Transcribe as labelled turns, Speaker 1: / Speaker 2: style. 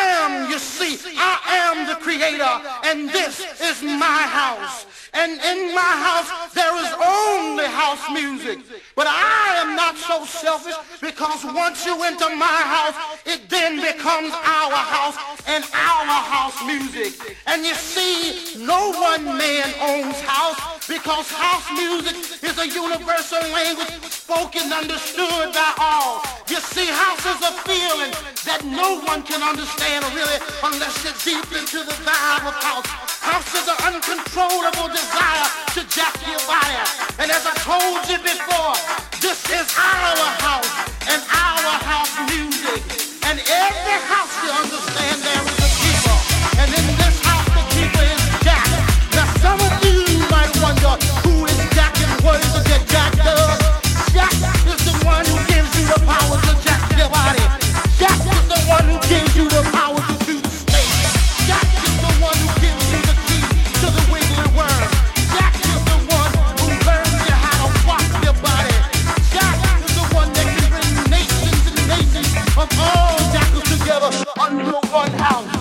Speaker 1: am, you see, I am the creator, and this is my house. And in my house, there is only house music. But I am not so selfish because once you enter my house, it then becomes our house and our house music. And you see, no one man owns house because house music is a universal language spoken, understood by all. You see, house is a feeling that no one can understand really unless you're deep into the vibe of house. House is an uncontrollable desire to jack your body. And as I told you before, this is our house and our house music. And every house you understand there under one house.